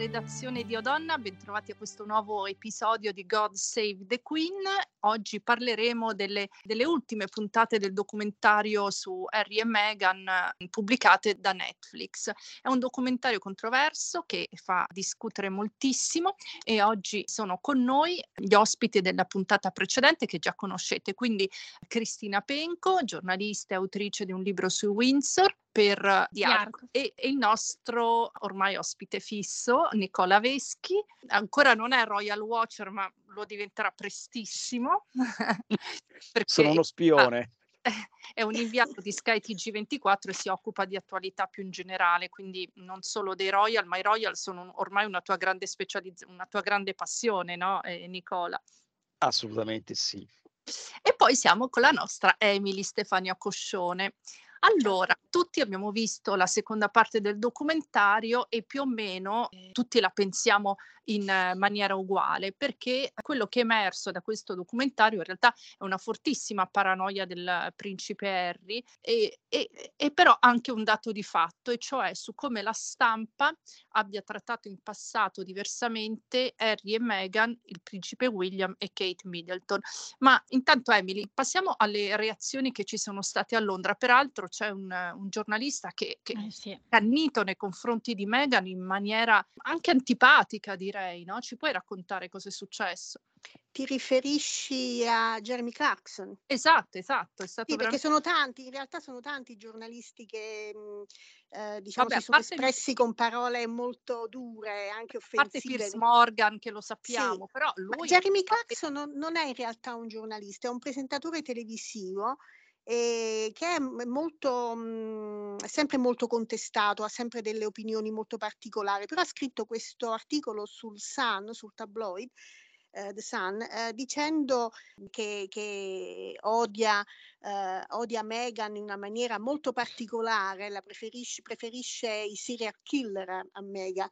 redazione di Odonna, bentrovati a questo nuovo episodio di God Save the Queen. Oggi parleremo delle, delle ultime puntate del documentario su Harry e Meghan pubblicate da Netflix. È un documentario controverso che fa discutere moltissimo e oggi sono con noi gli ospiti della puntata precedente che già conoscete, quindi Cristina Penco, giornalista e autrice di un libro su Windsor, per di Arco e, e, il nostro ormai ospite fisso Nicola Veschi ancora non è Royal Watcher ma lo diventerà prestissimo sono uno spione è un inviato di Sky TG24 e si occupa di attualità più in generale, quindi non solo dei Royal, ma i Royal sono ormai una tua grande specializzazione, una tua grande passione, no, eh, Nicola? Assolutamente sì. E poi siamo con la nostra Emily Stefania Coscione. Allora, tutti abbiamo visto la seconda parte del documentario e più o meno eh, tutti la pensiamo in eh, maniera uguale, perché quello che è emerso da questo documentario in realtà è una fortissima paranoia del principe Harry e, e, e però anche un dato di fatto, e cioè su come la stampa abbia trattato in passato diversamente Harry e Meghan, il principe William e Kate Middleton. Ma intanto Emily, passiamo alle reazioni che ci sono state a Londra. Peraltro c'è un, un giornalista che, che eh sì. è cannito nei confronti di Meghan in maniera anche antipatica, direi no? Ci puoi raccontare cosa è successo? Ti riferisci a Jeremy Clarkson? Esatto, esatto. È stato sì, veramente... perché sono tanti, in realtà sono tanti i giornalisti che mhmm, eh, diciamo Vabbè, si sono espressi con parole molto dure, anche offensive. A parte Piers Morgan, che lo sappiamo, sì. però lui... Ma Jeremy Clarkson non è in realtà un giornalista, è un presentatore televisivo eh, che è molto, mh, sempre molto contestato, ha sempre delle opinioni molto particolari, però ha scritto questo articolo sul Sun, sul tabloid, eh, The Sun, eh, dicendo che, che odia, eh, odia Meghan in una maniera molto particolare, la preferisce, preferisce i serial killer a, Meghan.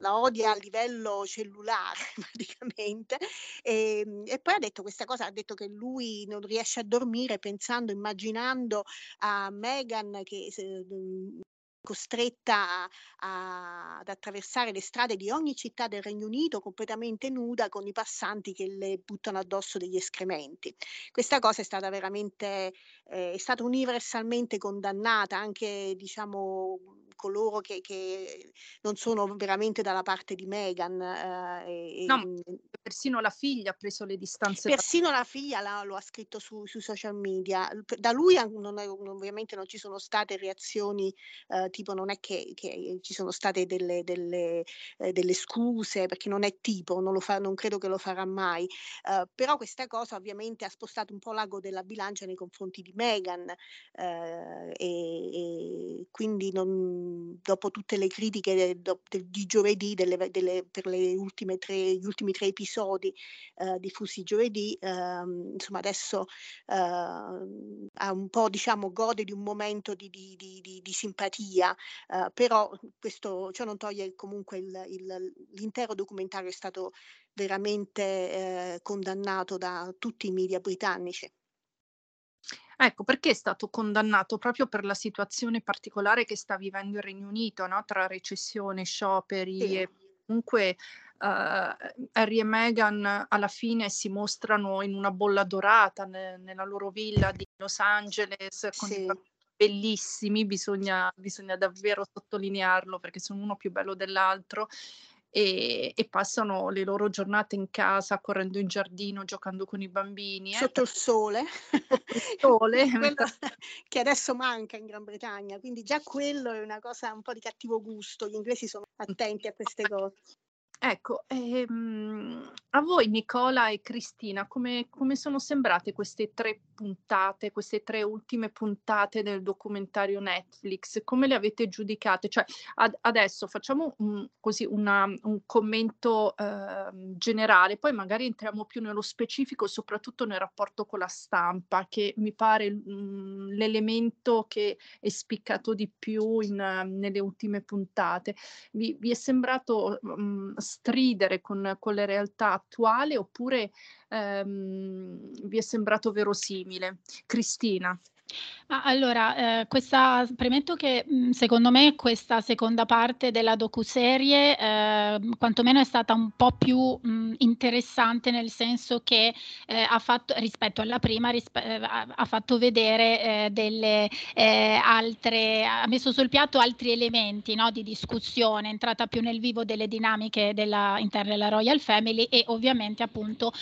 Eh, la odia a livello cellulare praticamente e, ehm, e, poi ha detto questa cosa, ha detto che lui non riesce a dormire pensando, immaginando a Meghan che se, mhmm, costretta a, ad attraversare le strade di ogni città del Regno Unito completamente nuda con i passanti che le buttano addosso degli escrementi. Questa cosa è stata veramente, eh, è stata universalmente condannata, anche diciamo coloro che, che non sono veramente dalla parte di Meghan. Eh, no, e, persino la figlia ha preso le distanze. Persino da... la figlia la, lo ha scritto su, sui social media. Da lui non, ovviamente non ci sono state reazioni eh, tipo non è che, che, ci sono state delle, delle, eh, delle, scuse perché non è tipo, non, lo fa, non credo che lo farà mai. Eh, però questa cosa ovviamente ha spostato un po' l'ago della bilancia nei confronti di Meghan eh, e, e quindi non, dopo tutte le critiche de, de, di giovedì delle, delle, per tre, gli ultimi tre episodi eh, diffusi giovedì, eh, insomma adesso eh, ha un po' diciamo gode di un momento di, di, di, di simpatia, eh, però questo ciò non toglie comunque il, il, l'intero documentario è stato veramente eh, condannato da tutti i media britannici. Ecco, perché è stato condannato? Proprio per la situazione particolare che sta vivendo il Regno Unito, no? tra recessione, scioperi sì. e comunque uh, Harry e Meghan alla fine si mostrano in una bolla dorata ne- nella loro villa di Los Angeles con sì. i bellissimi, bisogna, bisogna davvero sottolinearlo perché sono uno più bello dell'altro e, e, passano le loro giornate in casa, correndo in giardino, giocando con i bambini. Eh. Sotto il sole, Sotto il sole che adesso manca in Gran Bretagna, quindi già quello è una cosa un po' di cattivo gusto, gli inglesi sono attenti a queste cose. Ecco, ehm, a voi Nicola e Cristina, come, come sono sembrate queste tre puntate, queste tre ultime puntate del documentario Netflix? Come le avete giudicate? Cioè, ad, adesso facciamo un, così una, un commento eh, generale, poi magari entriamo più nello specifico, soprattutto nel rapporto con la stampa, che mi pare mh, mm, l'elemento che è spiccato di più in, nelle ultime puntate. Vi, vi è sembrato mh, mm, stridere con, con le realtà attuali oppure ehm, vi è sembrato verosimile? Cristina. Allora, eh, questa, premetto che mh, secondo me questa seconda parte della docuserie eh, quantomeno è stata un po' più mh, interessante nel senso che eh, ha fatto, rispetto alla prima, rispe- eh, ha fatto vedere eh, delle eh, altre, ha messo sul piatto altri elementi no, di discussione, è entrata più nel vivo delle dinamiche della, interne della Royal Family e ovviamente appunto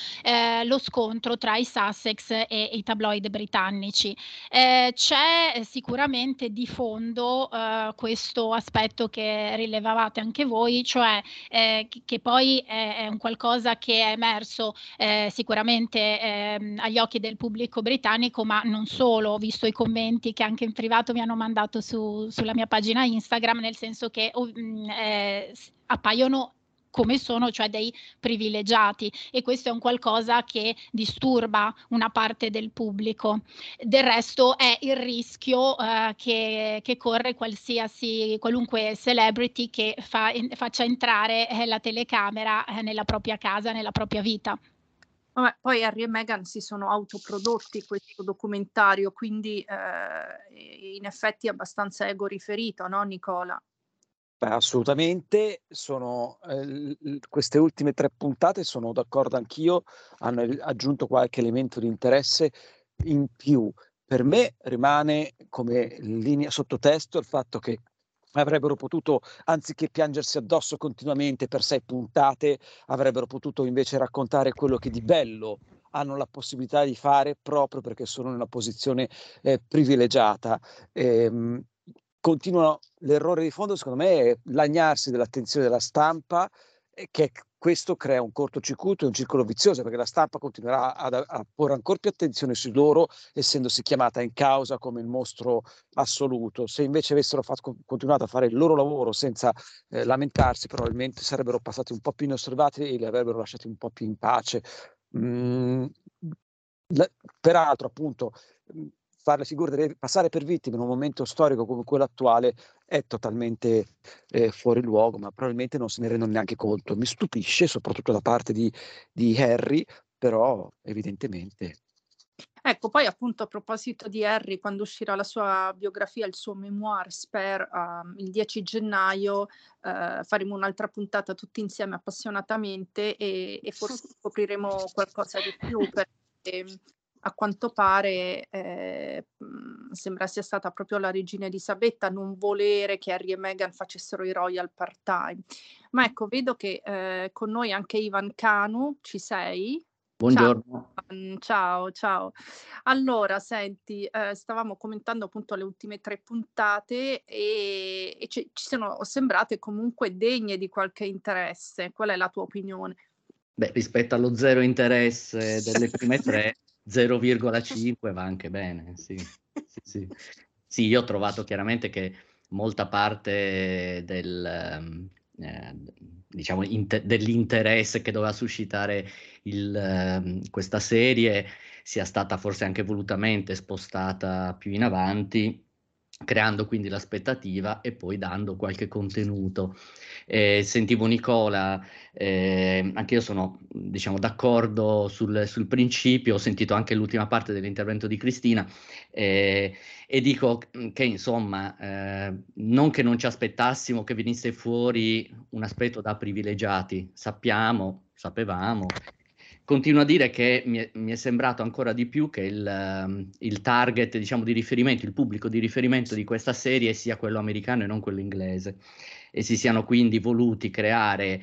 lo scontro tra i Sussex e i tabloid britannici. Eh, c'è sicuramente di fondo eh, questo aspetto che rilevavate anche voi, cioè eh, che poi è, un qualcosa che è emerso eh, sicuramente ehm, agli occhi del pubblico britannico, ma non solo, ho visto i commenti che anche in privato mi hanno mandato su, sulla mia pagina Instagram, nel senso che oh, mh, eh, appaiono come sono, cioè dei privilegiati e questo è un qualcosa che disturba una parte del pubblico. Del resto è il rischio uh, che, che, corre qualsiasi, qualunque celebrity che fa, in, faccia entrare eh, la telecamera eh, nella propria casa, nella propria vita. Vabbè, poi Harry e Meghan si sono autoprodotti questo documentario, quindi eh, in effetti è abbastanza ego riferito, no Nicola? Beh, assolutamente, sono, ehm, queste ultime tre puntate sono d'accordo anch'io, hanno aggiunto qualche elemento di interesse in più. Per me rimane come linea sottotesto il fatto che avrebbero potuto, anziché piangersi addosso continuamente per sei puntate, avrebbero potuto invece raccontare quello che di bello hanno la possibilità di fare proprio perché sono in una posizione eh, privilegiata. Ehm, continuano l'errore di fondo, secondo me, è lagnarsi dell'attenzione della stampa, che questo crea un cortocircuito e un circolo vizioso, perché la stampa continuerà ad, a porre ancora più attenzione su loro, essendosi chiamata in causa come il mostro assoluto. Se invece avessero fatto, continuato a fare il loro lavoro senza eh, lamentarsi, probabilmente sarebbero passati un po' più inosservati e li avrebbero lasciati un po' più in pace. Mm, la, peraltro, appunto, fare le figure, passare per vittime in un momento storico come quello attuale è totalmente eh, fuori luogo, ma probabilmente non se ne rendono neanche conto. Mi stupisce, soprattutto da parte di, di Harry, però evidentemente Ecco, poi appunto a proposito di Harry, quando uscirà la sua biografia, il suo memoir, Spare, uh, il 10 gennaio, uh, faremo un'altra puntata tutti insieme appassionatamente e, e forse scopriremo qualcosa di più perché a quanto pare eh, sembra sia stata proprio la regina Elisabetta a non volere che Harry e Meghan facessero i royal part-time. Ma ecco, vedo che eh, con noi anche Ivan Canu, ci sei? Buongiorno. Ciao, ciao. ciao. Allora, senti, eh, stavamo commentando appunto le ultime tre puntate e, e ci, ci sono sembrate comunque degne di qualche interesse. Qual è la tua opinione? Beh, rispetto allo zero interesse delle prime tre, 0,5 va anche bene, sì. Sì, sì. sì, io ho trovato chiaramente che molta parte del, ehm, eh, diciamo, inter- dell'interesse che doveva suscitare il, eh, questa serie sia stata forse anche volutamente spostata più in avanti creando quindi l'aspettativa e poi dando qualche contenuto. Eh, sentivo Nicola, eh, anche io sono diciamo, d'accordo sul, sul, principio, ho sentito anche l'ultima parte dell'intervento di Cristina eh, e dico che insomma, eh, non che non ci aspettassimo che venisse fuori un aspetto da privilegiati, sappiamo, sapevamo continuo a dire che mi è, mi è, sembrato ancora di più che il, um, il, target diciamo, di riferimento, il pubblico di riferimento di questa serie sia quello americano e non quello inglese. E si siano quindi voluti creare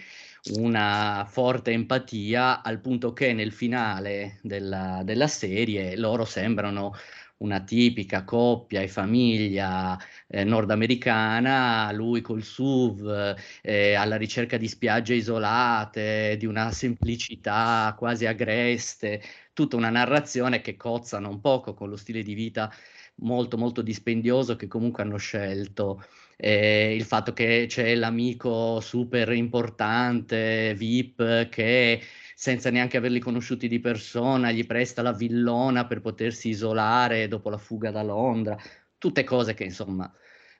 una forte empatia al punto che nel finale della, della serie loro sembrano una tipica coppia e famiglia eh, nordamericana, lui col SUV eh, alla ricerca di spiagge isolate, di una semplicità quasi agreste, tutta una narrazione che cozza non poco con lo stile di vita molto molto dispendioso che comunque hanno scelto. Eh, il fatto che c'è l'amico super importante, VIP, che senza neanche averli conosciuti di persona, gli presta la villona per potersi isolare dopo la fuga da Londra, tutte cose che insomma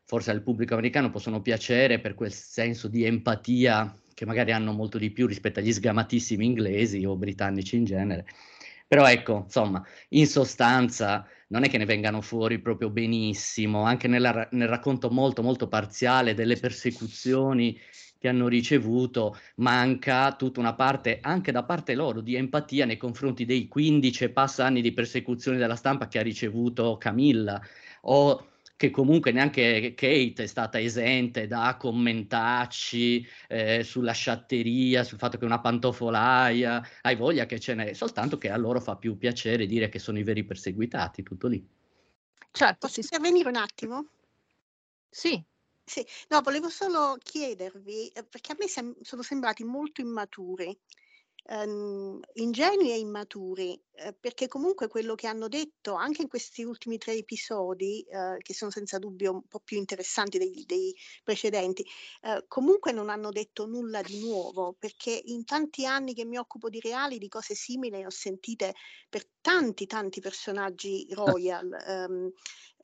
forse al pubblico americano possono piacere per quel senso di empatia che magari hanno molto di più rispetto agli sgamatissimi inglesi o britannici in genere. Però ecco, insomma, in sostanza non è che ne vengano fuori proprio benissimo, anche nella, nel racconto molto molto parziale delle persecuzioni che hanno ricevuto, manca tutta una parte, anche da parte loro, di empatia nei confronti dei 15 e passa anni di persecuzione della stampa che ha ricevuto Camilla, o che comunque neanche Kate è stata esente da commentarci eh, sulla sciatteria, sul fatto che è una pantofolaia, hai voglia che ce n'è, soltanto che a loro fa più piacere dire che sono i veri perseguitati, tutto lì. Certo, Posso intervenire un attimo? Sì. Sì, no, volevo solo chiedervi, eh, perché a me sem- sono sembrati molto immaturi ehm, ingenui e immaturi, eh, perché comunque quello che hanno detto anche in questi ultimi tre episodi, eh, che sono senza dubbio un po' più interessanti dei, dei precedenti, eh, comunque non hanno detto nulla di nuovo, perché in tanti anni che mi occupo di reali di cose simili ne ho sentite per tanti tanti personaggi royal. ehm,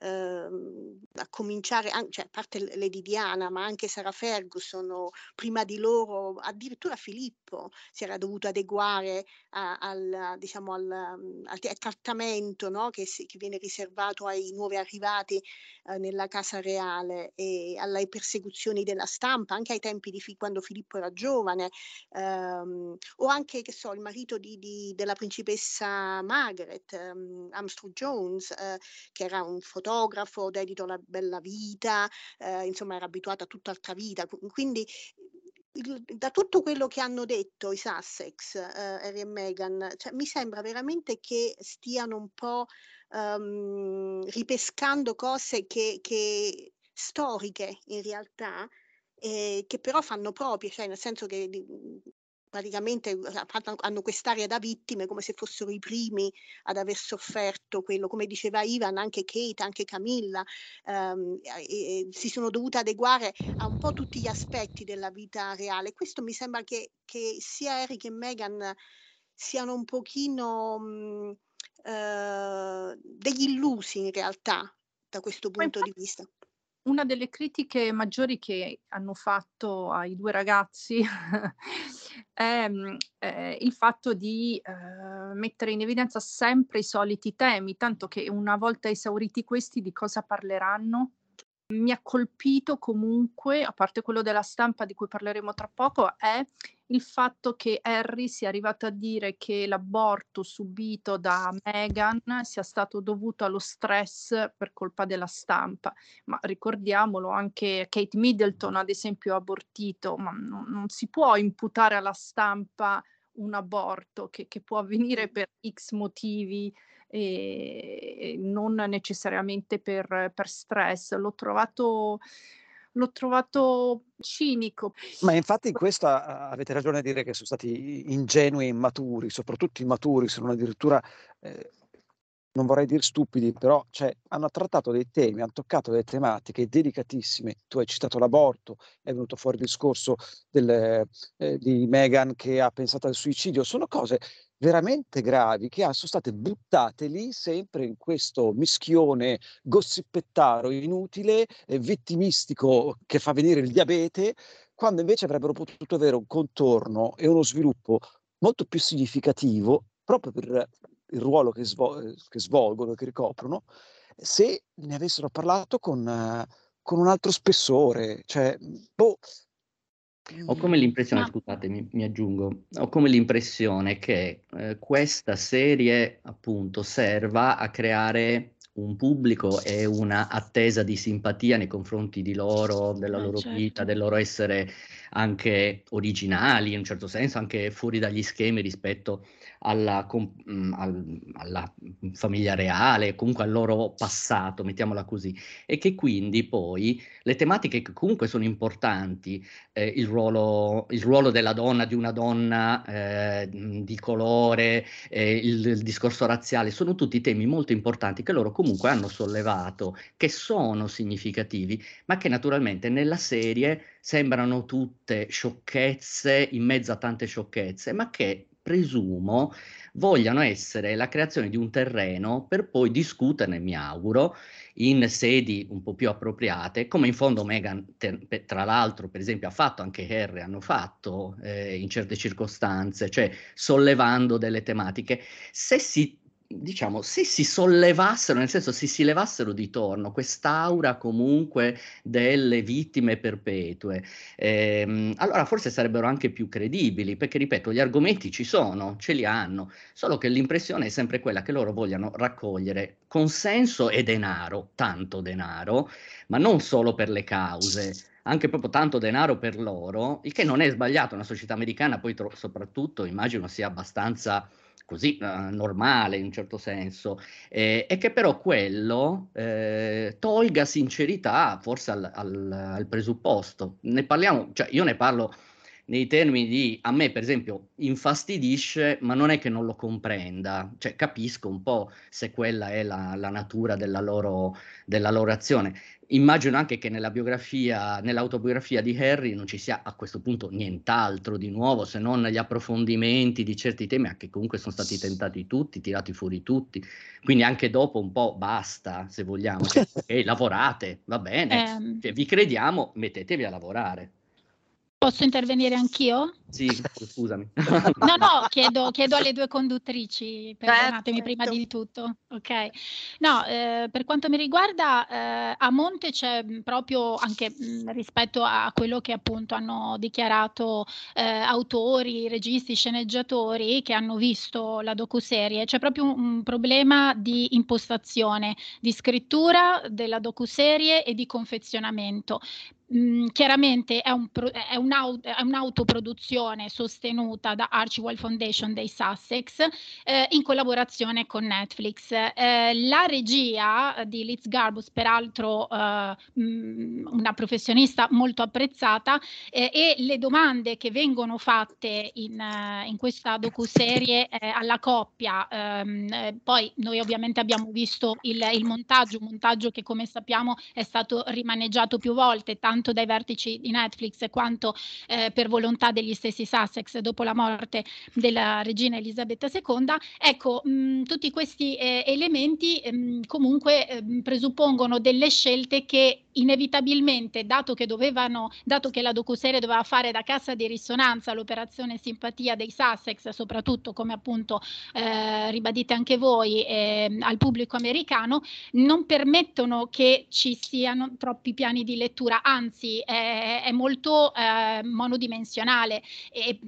ehm, a cominciare, cioè, a parte Lady Diana, ma anche Sarah Ferguson, prima di loro addirittura Filippo si era dovuto adeguare a, al, diciamo, al, al, al, trattamento no? che, si, che, viene riservato ai nuovi arrivati eh, nella casa reale e alle persecuzioni della stampa, anche ai tempi di quando Filippo era giovane, ehm, o anche che so, il marito di, di, della principessa Margaret, um, Armstrong Jones, eh, che era un fotografo fotografo, dedito alla bella vita, eh, insomma era abituata a tutt'altra vita, quindi da tutto quello che hanno detto i Sussex, eh, Harry e Meghan, cioè, mi sembra veramente che stiano un po' um, ripescando cose che, che storiche in realtà, eh, che però fanno proprie, cioè nel senso che praticamente hanno quest'area da vittime come se fossero i primi ad aver sofferto quello, come diceva Ivan, anche Kate, anche Camilla, ehm, e, e si sono dovute adeguare a un po' tutti gli aspetti della vita reale. Questo mi sembra che, che sia Eric e Meghan siano un pochino mh, eh, degli illusi in realtà da questo punto di vista una delle critiche maggiori che hanno fatto ai due ragazzi è, mhmm, è, il fatto di eh, mettere in evidenza sempre i soliti temi, tanto che una volta esauriti questi di cosa parleranno? Mi ha colpito comunque, a parte quello della stampa di cui parleremo tra poco, è il fatto che Harry sia arrivato a dire che l'aborto subito da Meghan sia stato dovuto allo stress per colpa della stampa. Ma ricordiamolo, anche Kate Middleton, ad esempio, ha abortito, ma non, non si può imputare alla stampa un aborto che, che può avvenire per X motivi e non necessariamente per, per stress. L'ho trovato l'ho trovato cinico. Ma infatti in questo avete ragione a dire che sono stati ingenui e immaturi, soprattutto immaturi, se non addirittura, eh, non vorrei dire stupidi, però cioè, hanno trattato dei temi, hanno toccato delle tematiche delicatissime. Tu hai citato l'aborto, è venuto fuori il discorso del, eh, di Meghan che ha pensato al suicidio, sono cose veramente gravi che sono state buttate lì sempre in questo mischione gossipettaro inutile, vittimistico che fa venire il diabete, quando invece avrebbero potuto avere un contorno e uno sviluppo molto più significativo proprio per il ruolo che, svol- che svolgono, che ricoprono, se ne avessero parlato con, con un altro spessore. Cioè, boh, ho come l'impressione, Ma... scusate, mi, mi, aggiungo, ho come l'impressione che eh, questa serie appunto serva a creare un pubblico e una attesa di simpatia nei confronti di loro, della eh, loro certo. vita, del loro essere anche originali in un certo senso, anche fuori dagli schemi rispetto alla, mm, al, alla, famiglia reale, comunque al loro passato, mettiamola così, e che quindi poi le tematiche che comunque sono importanti, eh, il, ruolo, il, ruolo, della donna, di una donna eh, di colore, eh, il, il discorso razziale, sono tutti temi molto importanti che loro comunque hanno sollevato, che sono significativi, ma che naturalmente nella serie sembrano tutte sciocchezze in mezzo a tante sciocchezze, ma che presumo vogliano essere la creazione di un terreno per poi discuterne, mi auguro, in sedi un po' più appropriate, come in fondo Meghan, tra l'altro, per esempio, ha fatto anche Harry, hanno fatto eh, in certe circostanze, cioè sollevando delle tematiche. Se si diciamo, se si sollevassero, nel senso se si levassero di torno quest'aura comunque delle vittime perpetue, ehm, allora forse sarebbero anche più credibili, perché ripeto, gli argomenti ci sono, ce li hanno, solo che l'impressione è sempre quella che loro vogliano raccogliere consenso e denaro, tanto denaro, ma non solo per le cause, anche proprio tanto denaro per loro, il che non è sbagliato, una società americana poi tro- soprattutto immagino sia abbastanza così uh, normale in un certo senso, eh, e che però quello eh, tolga sincerità forse al, al, al, presupposto. Ne parliamo, cioè io ne parlo nei termini di a me per esempio infastidisce, ma non è che non lo comprenda, cioè capisco un po' se quella è la, la natura della loro, della loro azione immagino anche che nella biografia, nell'autobiografia di Harry non ci sia a questo punto nient'altro di nuovo se non gli approfondimenti di certi temi che comunque sono stati tentati tutti, tirati fuori tutti. Quindi anche dopo un po' basta, se vogliamo. Cioè, okay, lavorate, va bene, eh, cioè, vi crediamo, mettetevi a lavorare. Posso intervenire anch'io? Sì, scusami. No, no, chiedo, chiedo alle due conduttrici, perdonatemi certo. prima di tutto. Ok. No, eh, per quanto mi riguarda, eh, a monte c'è proprio anche mh, rispetto a quello che appunto hanno dichiarato eh, autori, registi, sceneggiatori che hanno visto la docuserie, c'è proprio un, un problema di impostazione, di scrittura della docuserie e di confezionamento Mhmm, chiaramente è, un pro- è, un'aut- è, un'autoproduzione sostenuta da Archibald Foundation dei Sussex eh, in collaborazione con Netflix. Eh, la regia di Liz Garbus, peraltro eh, mhmm, una professionista molto apprezzata, eh, e le domande che vengono fatte in, uh, in questa docuserie eh, alla coppia, ehm, poi noi ovviamente abbiamo visto il, il montaggio, un montaggio che come sappiamo è stato rimaneggiato più volte, tanto dai vertici di Netflix quanto eh, per volontà degli stessi Sussex dopo la morte della regina Elisabetta II. Ecco, mh, tutti questi eh, elementi mh, comunque eh, presuppongono delle scelte che inevitabilmente, dato che, dovevano, dato che la docuserie doveva fare da cassa di risonanza l'operazione simpatia dei Sussex, soprattutto come appunto eh, ribadite anche voi eh, al pubblico americano, non permettono che ci siano troppi piani di lettura, anzi è, è molto eh, monodimensionale,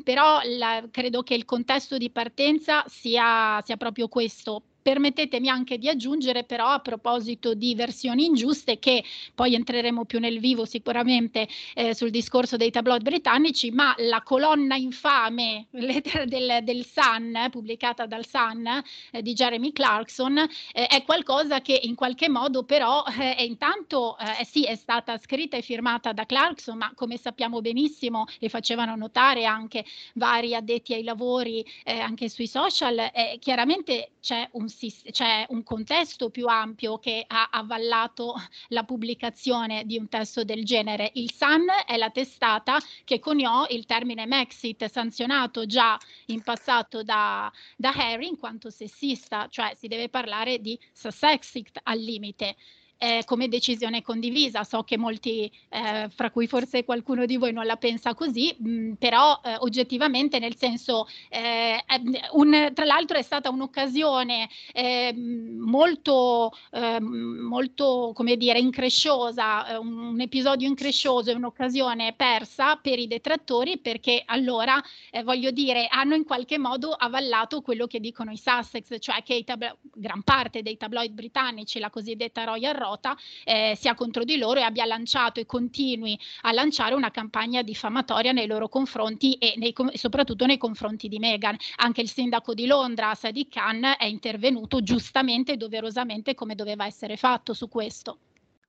però la, credo che il contesto di partenza sia, sia proprio questo Permettetemi anche di aggiungere però a proposito di versioni ingiuste che poi entreremo più nel vivo sicuramente eh, sul discorso dei tabloid britannici, ma la colonna infame del, del Sun, eh, pubblicata dal Sun eh, di Jeremy Clarkson, eh, è qualcosa che in qualche modo però eh, è intanto eh, sì è stata scritta e firmata da Clarkson, ma come sappiamo benissimo e facevano notare anche vari addetti ai lavori anche sui social, chiaramente c'è un c'è un contesto più ampio che ha avallato la pubblicazione di un testo del genere. Il Sun è la testata che coniò il termine Maxit, sanzionato già in passato da, da Harry in quanto sessista, cioè si deve parlare di Sussexit al limite eh, come decisione condivisa. So che molti, eh, fra cui forse qualcuno di voi non la pensa così, mh, mm, però eh, oggettivamente nel senso, eh, un, tra l'altro è stata un'occasione ehm, molto, ehm, molto, come dire, incresciosa, eh, un, un episodio increscioso e un'occasione persa per i detrattori perché allora, eh, voglio dire, hanno in qualche modo avallato quello che dicono i Sussex, cioè che tablo- gran parte dei tabloid britannici, la cosiddetta Royal Road, Rota eh, sia contro di loro e abbia lanciato e continui a lanciare una campagna diffamatoria nei loro confronti e nei, soprattutto nei confronti di Meghan. Anche il sindaco di Londra, Sadiq Khan, è intervenuto giustamente e doverosamente come doveva essere fatto su questo.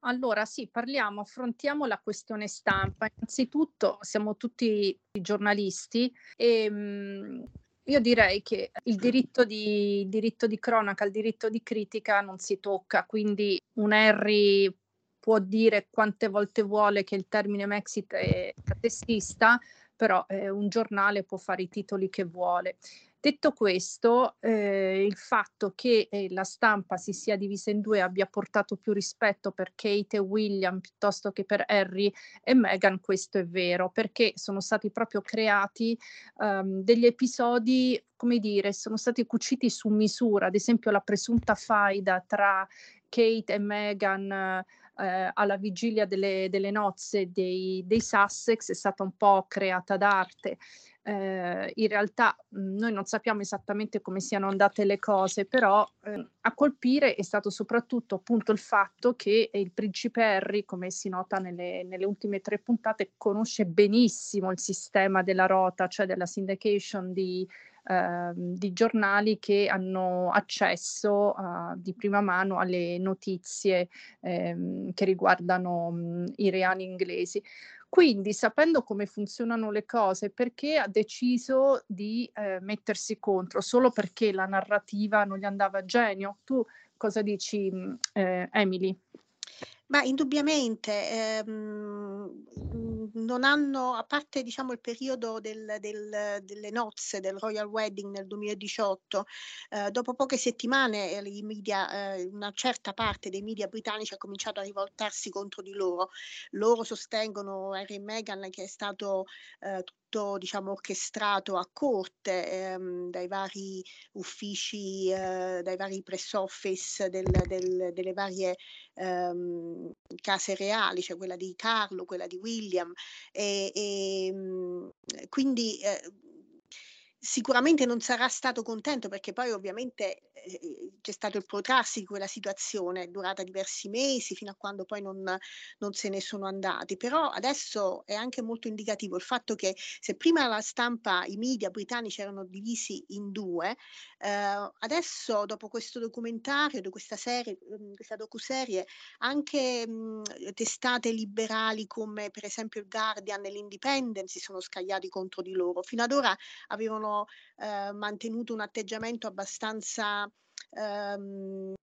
Allora sì, parliamo, affrontiamo la questione stampa. Innanzitutto siamo tutti giornalisti e mh, mm, io direi che il diritto di, diritto di cronaca, il diritto di critica non si tocca, quindi un Harry può dire quante volte vuole che il termine Mexit è testista, però eh, un giornale può fare i titoli che vuole. Detto questo, eh, il fatto che eh, la stampa si sia divisa in due abbia portato più rispetto per Kate e William piuttosto che per Harry e Meghan, questo è vero, perché sono stati proprio creati um, degli episodi, come dire, sono stati cuciti su misura, ad esempio la presunta faida tra Kate e Meghan eh, alla vigilia delle, delle nozze dei, dei, Sussex è stata un po' creata d'arte. Eh, in realtà mhmm, noi non sappiamo esattamente come siano andate le cose, però eh, a colpire è stato soprattutto appunto il fatto che il principe Harry, come si nota nelle, nelle ultime tre puntate, conosce benissimo il sistema della rota, cioè della syndication di eh, di giornali che hanno accesso uh, di prima mano alle notizie eh, che riguardano mh, mhmm, i reali inglesi. Quindi, sapendo come funzionano le cose, perché ha deciso di eh, mettersi contro? Solo perché la narrativa non gli andava a genio? Tu cosa dici, mhmm, eh, Emily? Ma indubbiamente ehm, non hanno, a parte diciamo il periodo del, del, delle nozze del Royal Wedding nel 2018, eh, dopo poche settimane eh, media, eh, una certa parte dei media britannici ha cominciato a rivoltarsi contro di loro. Loro sostengono Harry e Meghan che è stato eh, tutto diciamo orchestrato a corte ehm, dai vari uffici, eh, dai vari press office del, del, delle varie ehm, case reali, cioè quella di Carlo, quella di William, e, e mhmm, quindi eh, sicuramente non sarà stato contento perché poi ovviamente eh, c'è stato il protrarsi di quella situazione, durata diversi mesi fino a quando poi non, non, se ne sono andati, però adesso è anche molto indicativo il fatto che se prima la stampa, i media britannici erano divisi in due, eh, adesso dopo questo documentario, di questa serie, mhmm, questa docuserie, anche mh, mhmm, testate liberali come per esempio il Guardian e l'Independent si sono scagliati contro di loro. Fino ad ora avevano eh, mantenuto un atteggiamento abbastanza ehm,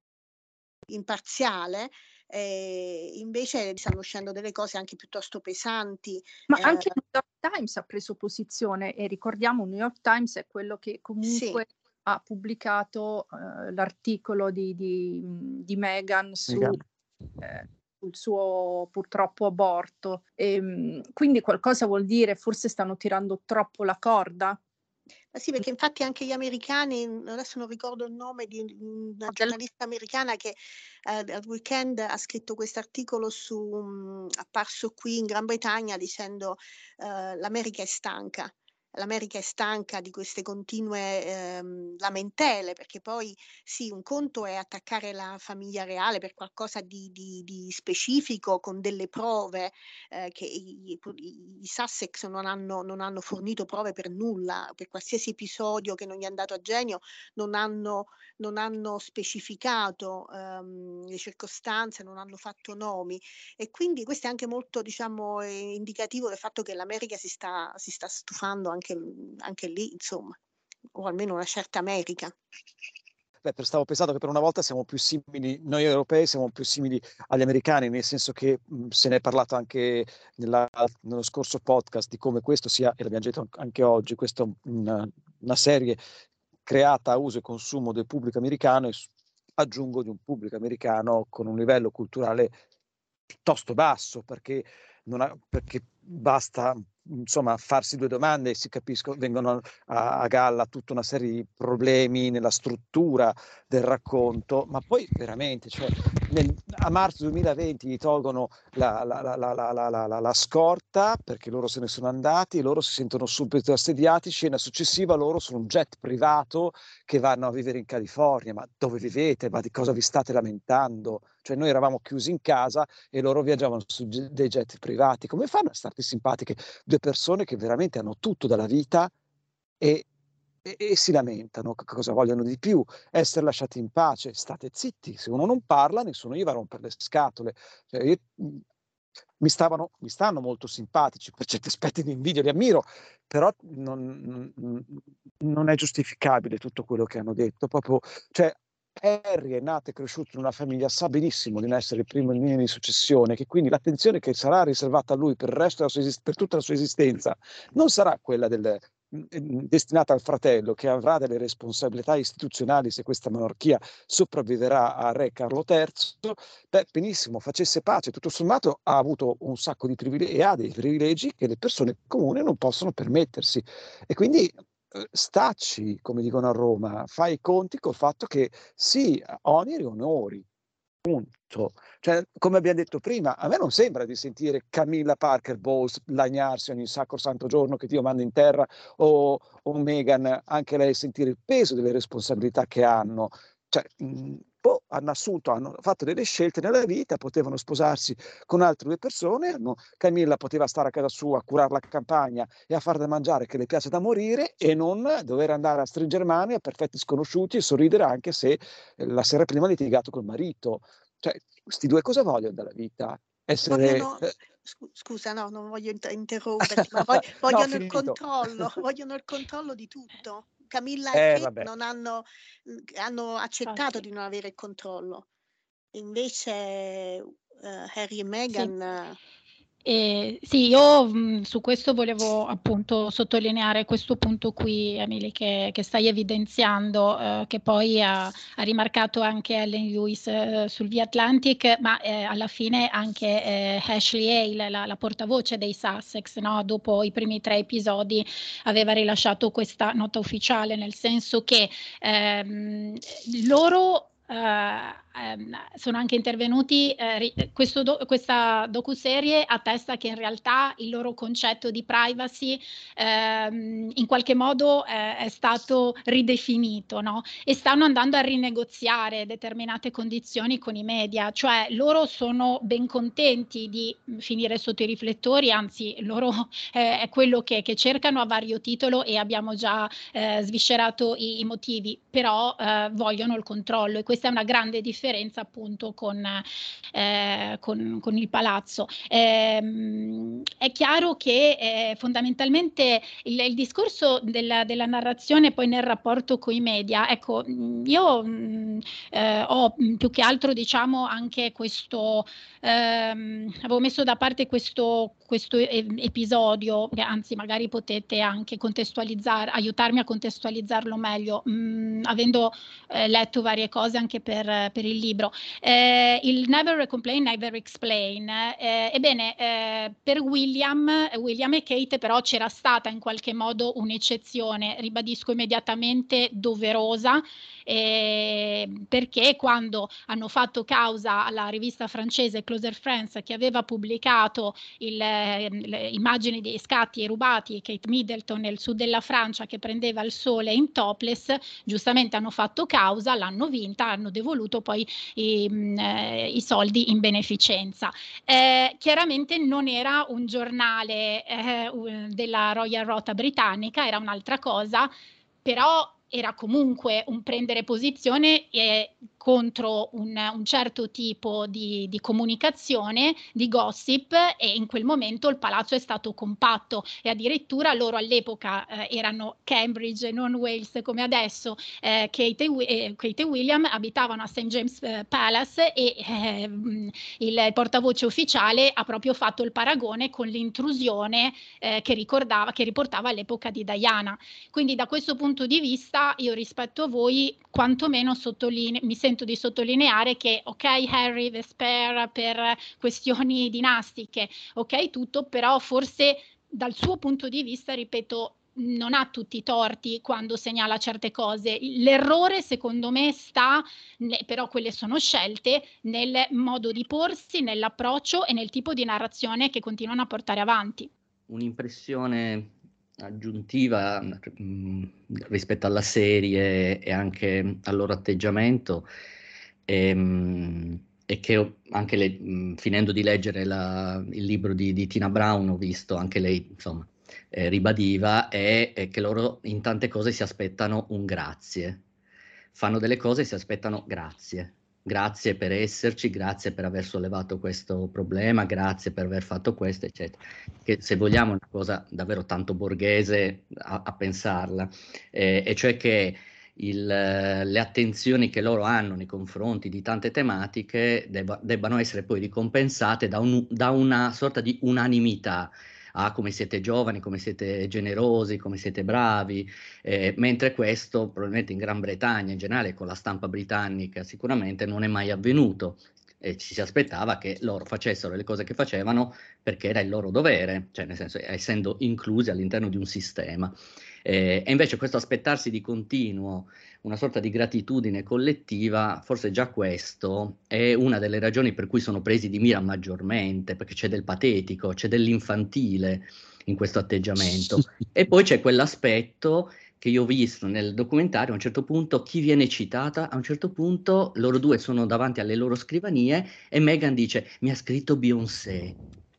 imparziale, eh, invece stanno uscendo delle cose anche piuttosto pesanti. Ma eh, anche il New York Times ha preso posizione e ricordiamo, il New York Times è quello che comunque sì. ha pubblicato eh, l'articolo di, di, di Meghan su, eh, sul suo purtroppo aborto. E, ehm, quindi qualcosa vuol dire, forse stanno tirando troppo la corda ma sì, perché infatti anche gli americani, adesso non ricordo il nome di una giornalista americana che eh, al weekend ha scritto questo articolo su, mh, apparso qui in Gran Bretagna dicendo eh, l'America è stanca l'America è stanca di queste continue ehm, lamentele, perché poi sì, un conto è attaccare la famiglia reale per qualcosa di, di, di specifico con delle prove eh, che i, i, Sussex non hanno, non hanno fornito prove per nulla, per qualsiasi episodio che non gli è andato a genio, non hanno, non hanno specificato ehm, le circostanze, non hanno fatto nomi. E quindi questo è anche molto diciamo, indicativo del fatto che l'America si sta, si sta stufando anche anche, anche lì, insomma, o almeno una certa America. Beh, stavo pensando che per una volta siamo più simili, noi europei siamo più simili agli americani, nel senso che mh, se ne è parlato anche nella, nello scorso podcast di come questo sia, e l'abbiamo detto anche oggi, questa è una, una serie creata a uso e consumo del pubblico americano e aggiungo di un pubblico americano con un livello culturale piuttosto basso, perché, ha, perché basta insomma, farsi due domande e si capiscono, vengono a, a, galla tutta una serie di problemi nella struttura del racconto, ma poi veramente, cioè, nel, a marzo 2020 gli tolgono la, la, la, la, scorta perché loro se ne sono andati, loro si sentono subito assediati, scena successiva loro sono un jet privato che vanno a vivere in California, ma dove vivete? Ma di cosa vi state lamentando? Cioè noi eravamo chiusi in casa e loro viaggiavano su dei jet privati, come fanno a starti simpatiche? due persone che veramente hanno tutto dalla vita e, e, e si lamentano. Cosa vogliono di più? Essere lasciati in pace. State zitti, se uno non parla, nessuno gli va a rompere le scatole. Cioè, io, mhmm, mi, stavano, mi stanno molto simpatici, per certi aspetti di invidio, li ammiro, però non, non, non, è giustificabile tutto quello che hanno detto. Proprio, cioè, Harry è nato e cresciuto in una famiglia, sa benissimo di non essere il primo in linea di successione, che quindi l'attenzione che sarà riservata a lui per, sua, per tutta la sua esistenza non sarà quella del, destinata al fratello che avrà delle responsabilità istituzionali se questa monarchia sopravviverà a re Carlo III, beh, benissimo, facesse pace, tutto sommato ha avuto un sacco di privilegi e ha dei privilegi che le persone comuni non possono permettersi. E quindi eh, stacci, come dicono a Roma, fai i conti col fatto che sì, oneri e onori, punto. Cioè, come abbiamo detto prima, a me non sembra di sentire Camilla Parker Bowles lagnarsi ogni sacro santo giorno che Dio manda in terra o, o Meghan, anche lei sentire il peso delle responsabilità che hanno. Cioè, mh, boh, hanno assunto, hanno fatto delle scelte nella vita, potevano sposarsi con altre due persone, hanno, Camilla poteva stare a casa sua a curare la campagna e a far da mangiare che le piace da morire e non dover andare a stringere mani a perfetti sconosciuti e sorridere anche se eh, la sera prima ha litigato col marito. Cioè, questi due cosa vogliono dalla vita? Essere... Eh, scusa, no, non voglio interromperti, ma vogliono no, il controllo, vogliono il controllo di tutto. Camilla e eh, Kate non hanno, mhmm, hanno accettato di non avere il controllo. Invece uh, Harry e Meghan... Sì. Eh, sì, io mh, mhmm, su questo volevo appunto sottolineare questo punto qui, Emily, che, che stai evidenziando, eh, che poi ha, ha, rimarcato anche Ellen Lewis eh, sul Via Atlantic, ma eh, alla fine anche eh, Ashley Hale, la, la, portavoce dei Sussex, no? dopo i primi tre episodi aveva rilasciato questa nota ufficiale, nel senso che ehm, loro Uh, ehm, sono anche intervenuti, eh, questo do, questa docuserie attesta che in realtà il loro concetto di privacy ehm, in qualche modo eh, è stato ridefinito no? e stanno andando a rinegoziare determinate condizioni con i media, cioè loro sono ben contenti di finire sotto i riflettori, anzi loro eh, è quello che, che, cercano a vario titolo e abbiamo già eh, sviscerato i, i, motivi, però eh, vogliono il controllo e questa è una grande differenza differenza appunto con, eh, con, con il palazzo. Eh, è chiaro che eh, fondamentalmente il, il discorso della, della, narrazione poi nel rapporto con i media, ecco, io mh, eh, ho più che altro diciamo anche questo, ehm, avevo messo da parte questo, questo episodio, che anzi magari potete anche contestualizzare, aiutarmi a contestualizzarlo meglio, mh, avendo eh, letto varie cose anche per, per il libro. Eh, il Never Complain, Never Explain. Eh, ebbene, eh, per William, William e Kate però c'era stata in qualche modo un'eccezione, ribadisco immediatamente doverosa, eh, perché quando hanno fatto causa alla rivista francese Closer Friends che aveva pubblicato il, le immagini dei scatti rubati Kate Middleton nel sud della Francia che prendeva il sole in topless, giustamente hanno fatto causa, l'hanno vinta, hanno devoluto poi i, mh, eh, i soldi in beneficenza. Eh, chiaramente non era un giornale eh, della Royal Rota britannica, era un'altra cosa, però era comunque un prendere posizione e contro un, un certo tipo di, di, comunicazione, di gossip e in quel momento il palazzo è stato compatto e addirittura loro all'epoca eh, erano Cambridge e non Wales come adesso, eh, Kate, e, eh, Kate, e, William abitavano a St. James eh, Palace e ehm, il portavoce ufficiale ha proprio fatto il paragone con l'intrusione eh, che, ricordava, che riportava all'epoca di Diana. Quindi da questo punto di vista io rispetto a voi quantomeno sottolineo, mi sento sento di sottolineare che ok Harry Vesper per questioni dinastiche, ok tutto, però forse dal suo punto di vista, ripeto, non ha tutti i torti quando segnala certe cose. L'errore, secondo me, sta, però quelle sono scelte, nel modo di porsi, nell'approccio e nel tipo di narrazione che continuano a portare avanti. Un'impressione aggiuntiva mh, mm, rispetto alla serie e anche al loro atteggiamento e, ehm, mh, e che anche le, mh, mm, finendo di leggere la, il libro di, di, Tina Brown ho visto anche lei insomma eh, ribadiva è, è che loro in tante cose si aspettano un grazie. Fanno delle cose e si aspettano grazie grazie per esserci, grazie per aver sollevato questo problema, grazie per aver fatto questo, eccetera. Che se vogliamo è una cosa davvero tanto borghese a, a pensarla, eh, e cioè che il, le attenzioni che loro hanno nei confronti di tante tematiche debba, debbano essere poi ricompensate da, un, da una sorta di unanimità ah come siete giovani, come siete generosi, come siete bravi, eh, mentre questo probabilmente in Gran Bretagna in generale con la stampa britannica sicuramente non è mai avvenuto e ci si aspettava che loro facessero le cose che facevano perché era il loro dovere, cioè nel senso essendo inclusi all'interno di un sistema. Eh, e invece questo aspettarsi di continuo una sorta di gratitudine collettiva, forse già questo è una delle ragioni per cui sono presi di mira maggiormente, perché c'è del patetico, c'è dell'infantile in questo atteggiamento. e poi c'è quell'aspetto che io ho visto nel documentario, a un certo punto chi viene citata, a un certo punto loro due sono davanti alle loro scrivanie e Meghan dice mi ha scritto Beyoncé,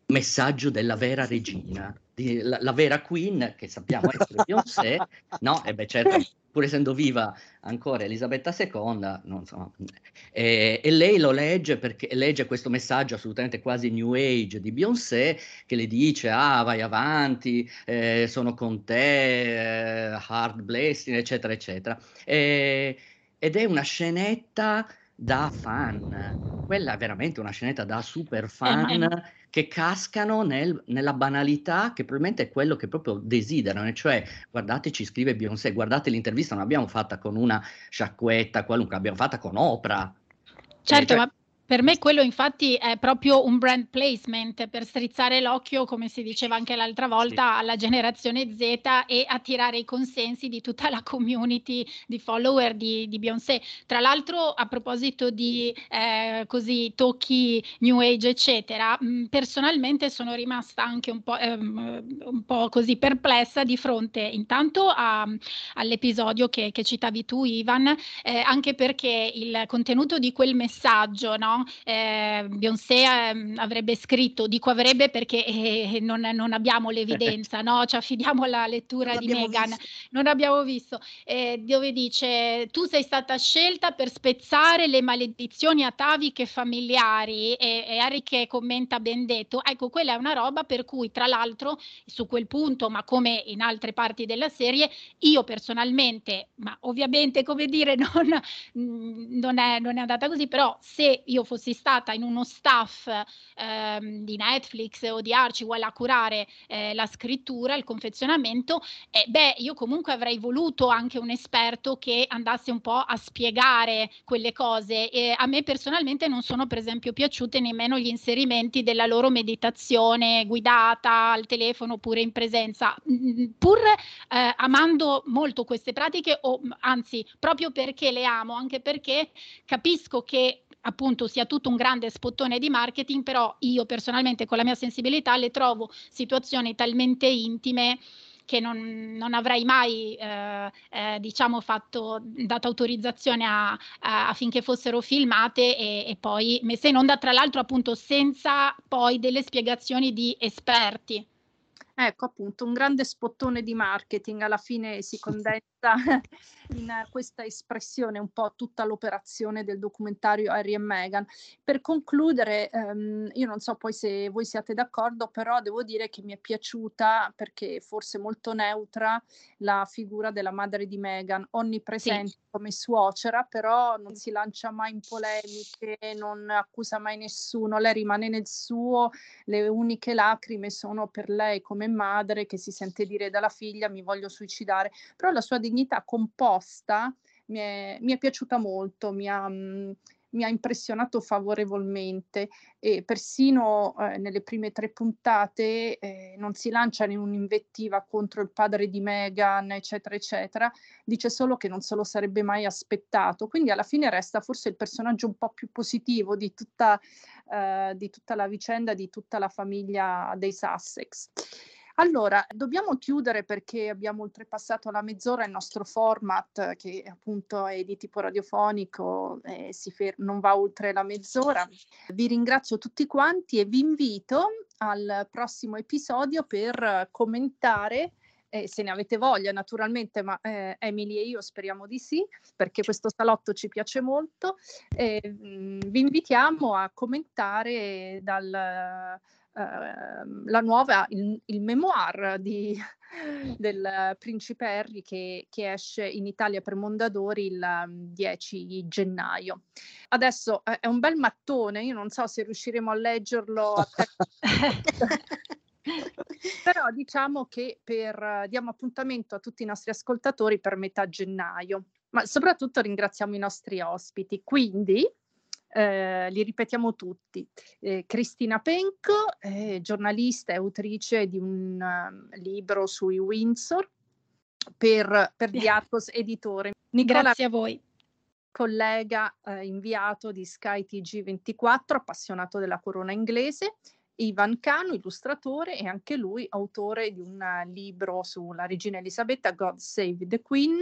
messaggio della vera regina, di, la, la, vera queen che sappiamo essere Beyoncé, no? E beh certo, pur essendo viva ancora Elisabetta II, non so, e, e, lei lo legge perché legge questo messaggio assolutamente quasi new age di Beyoncé che le dice ah vai avanti, eh, sono con te, eh, hard blessing, eccetera, eccetera. E, ed è una scenetta da fan, quella è veramente una scenetta da super fan. Eh, che cascano nel, nella banalità che probabilmente è quello che proprio desiderano, cioè guardate ci scrive Beyoncé, guardate l'intervista non l'abbiamo fatta con una sciacquetta qualunque, l'abbiamo fatta con Oprah. Certo, eh, cioè, ma per me quello infatti è proprio un brand placement per strizzare l'occhio, come si diceva anche l'altra volta, sì. alla generazione Z e attirare i consensi di tutta la community di follower di, di Beyoncé. Tra l'altro, a proposito di eh, così tocchi New Age, eccetera, mh, mm, personalmente sono rimasta anche un po', ehm, un po', così perplessa di fronte intanto a, all'episodio che, che, citavi tu, Ivan, eh, anche perché il contenuto di quel messaggio, no? Eh, Beyoncé eh, avrebbe scritto, dico avrebbe perché eh, non, non, abbiamo l'evidenza, no? ci affidiamo alla lettura di Meghan, visto. non abbiamo visto, eh, dove dice tu sei stata scelta per spezzare le maledizioni ataviche familiari e, e Harry che commenta ben detto, ecco quella è una roba per cui tra l'altro su quel punto, ma come in altre parti della serie, io personalmente, ma ovviamente come dire non, non, è, non è andata così, però se io fossi stata in uno staff ehm, di Netflix o di Archie a curare eh, la scrittura, il confezionamento, eh, beh, io comunque avrei voluto anche un esperto che andasse un po' a spiegare quelle cose. E a me personalmente non sono per esempio piaciute nemmeno gli inserimenti della loro meditazione guidata al telefono oppure in presenza, pur eh, amando molto queste pratiche o anzi proprio perché le amo, anche perché capisco che appunto sia tutto un grande spottone di marketing, però io personalmente con la mia sensibilità le trovo situazioni talmente intime che non, non avrei mai eh, eh, diciamo fatto dato autorizzazione a, a, affinché fossero filmate e, e poi messe in onda tra l'altro appunto senza poi delle spiegazioni di esperti. Ecco appunto un grande spottone di marketing alla fine si condensa in questa espressione un po' tutta l'operazione del documentario Harry e Meghan. Per concludere, ehm, io non so poi se voi siate d'accordo, però devo dire che mi è piaciuta perché forse molto neutra la figura della madre di Meghan, onnipresente sì. come suocera, però non si lancia mai in polemiche, non accusa mai nessuno, lei rimane nel suo, le uniche lacrime sono per lei come madre che si sente dire dalla figlia mi voglio suicidare, però la sua dignità composta mi è, mi è piaciuta molto, mi ha, mm, mi ha, impressionato favorevolmente e persino eh, nelle prime tre puntate eh, non si lancia in un'invettiva contro il padre di Meghan, eccetera, eccetera, dice solo che non se lo sarebbe mai aspettato, quindi alla fine resta forse il personaggio un po' più positivo di tutta, eh, di tutta la vicenda, di tutta la famiglia dei Sussex. Allora, dobbiamo chiudere perché abbiamo oltrepassato la mezz'ora il nostro format che appunto è di tipo radiofonico e fer- non va oltre la mezz'ora. Vi ringrazio tutti quanti e vi invito al prossimo episodio per commentare eh, se ne avete voglia naturalmente, ma eh, Emily e io speriamo di sì, perché questo salotto ci piace molto. Eh, vi invitiamo a commentare dal la nuova, il, il memoir di, del principe Harry che, che, esce in Italia per Mondadori il 10 gennaio. Adesso è un bel mattone, io non so se riusciremo a leggerlo. A Però diciamo che per, diamo appuntamento a tutti i nostri ascoltatori per metà gennaio, ma soprattutto ringraziamo i nostri ospiti. Quindi eh, li ripetiamo tutti. Eh, Cristina Penco, eh, giornalista e autrice di un uh, libro sui Windsor per, per Diarcos Editore. Nicola, Grazie a voi. Collega eh, inviato di Sky TG24, appassionato della corona inglese. Ivan Cano, illustratore e anche lui autore di un libro sulla regina Elisabetta, God Save the Queen,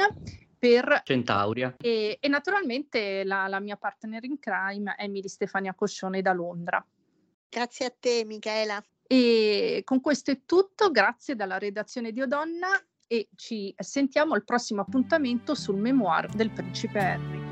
per Centauria. E, e naturalmente la, la, mia partner in crime, Emily Stefania Coscione da Londra. Grazie a te, Michela. E con questo è tutto, grazie dalla redazione di Odonna e ci sentiamo al prossimo appuntamento sul memoir del principe Harry.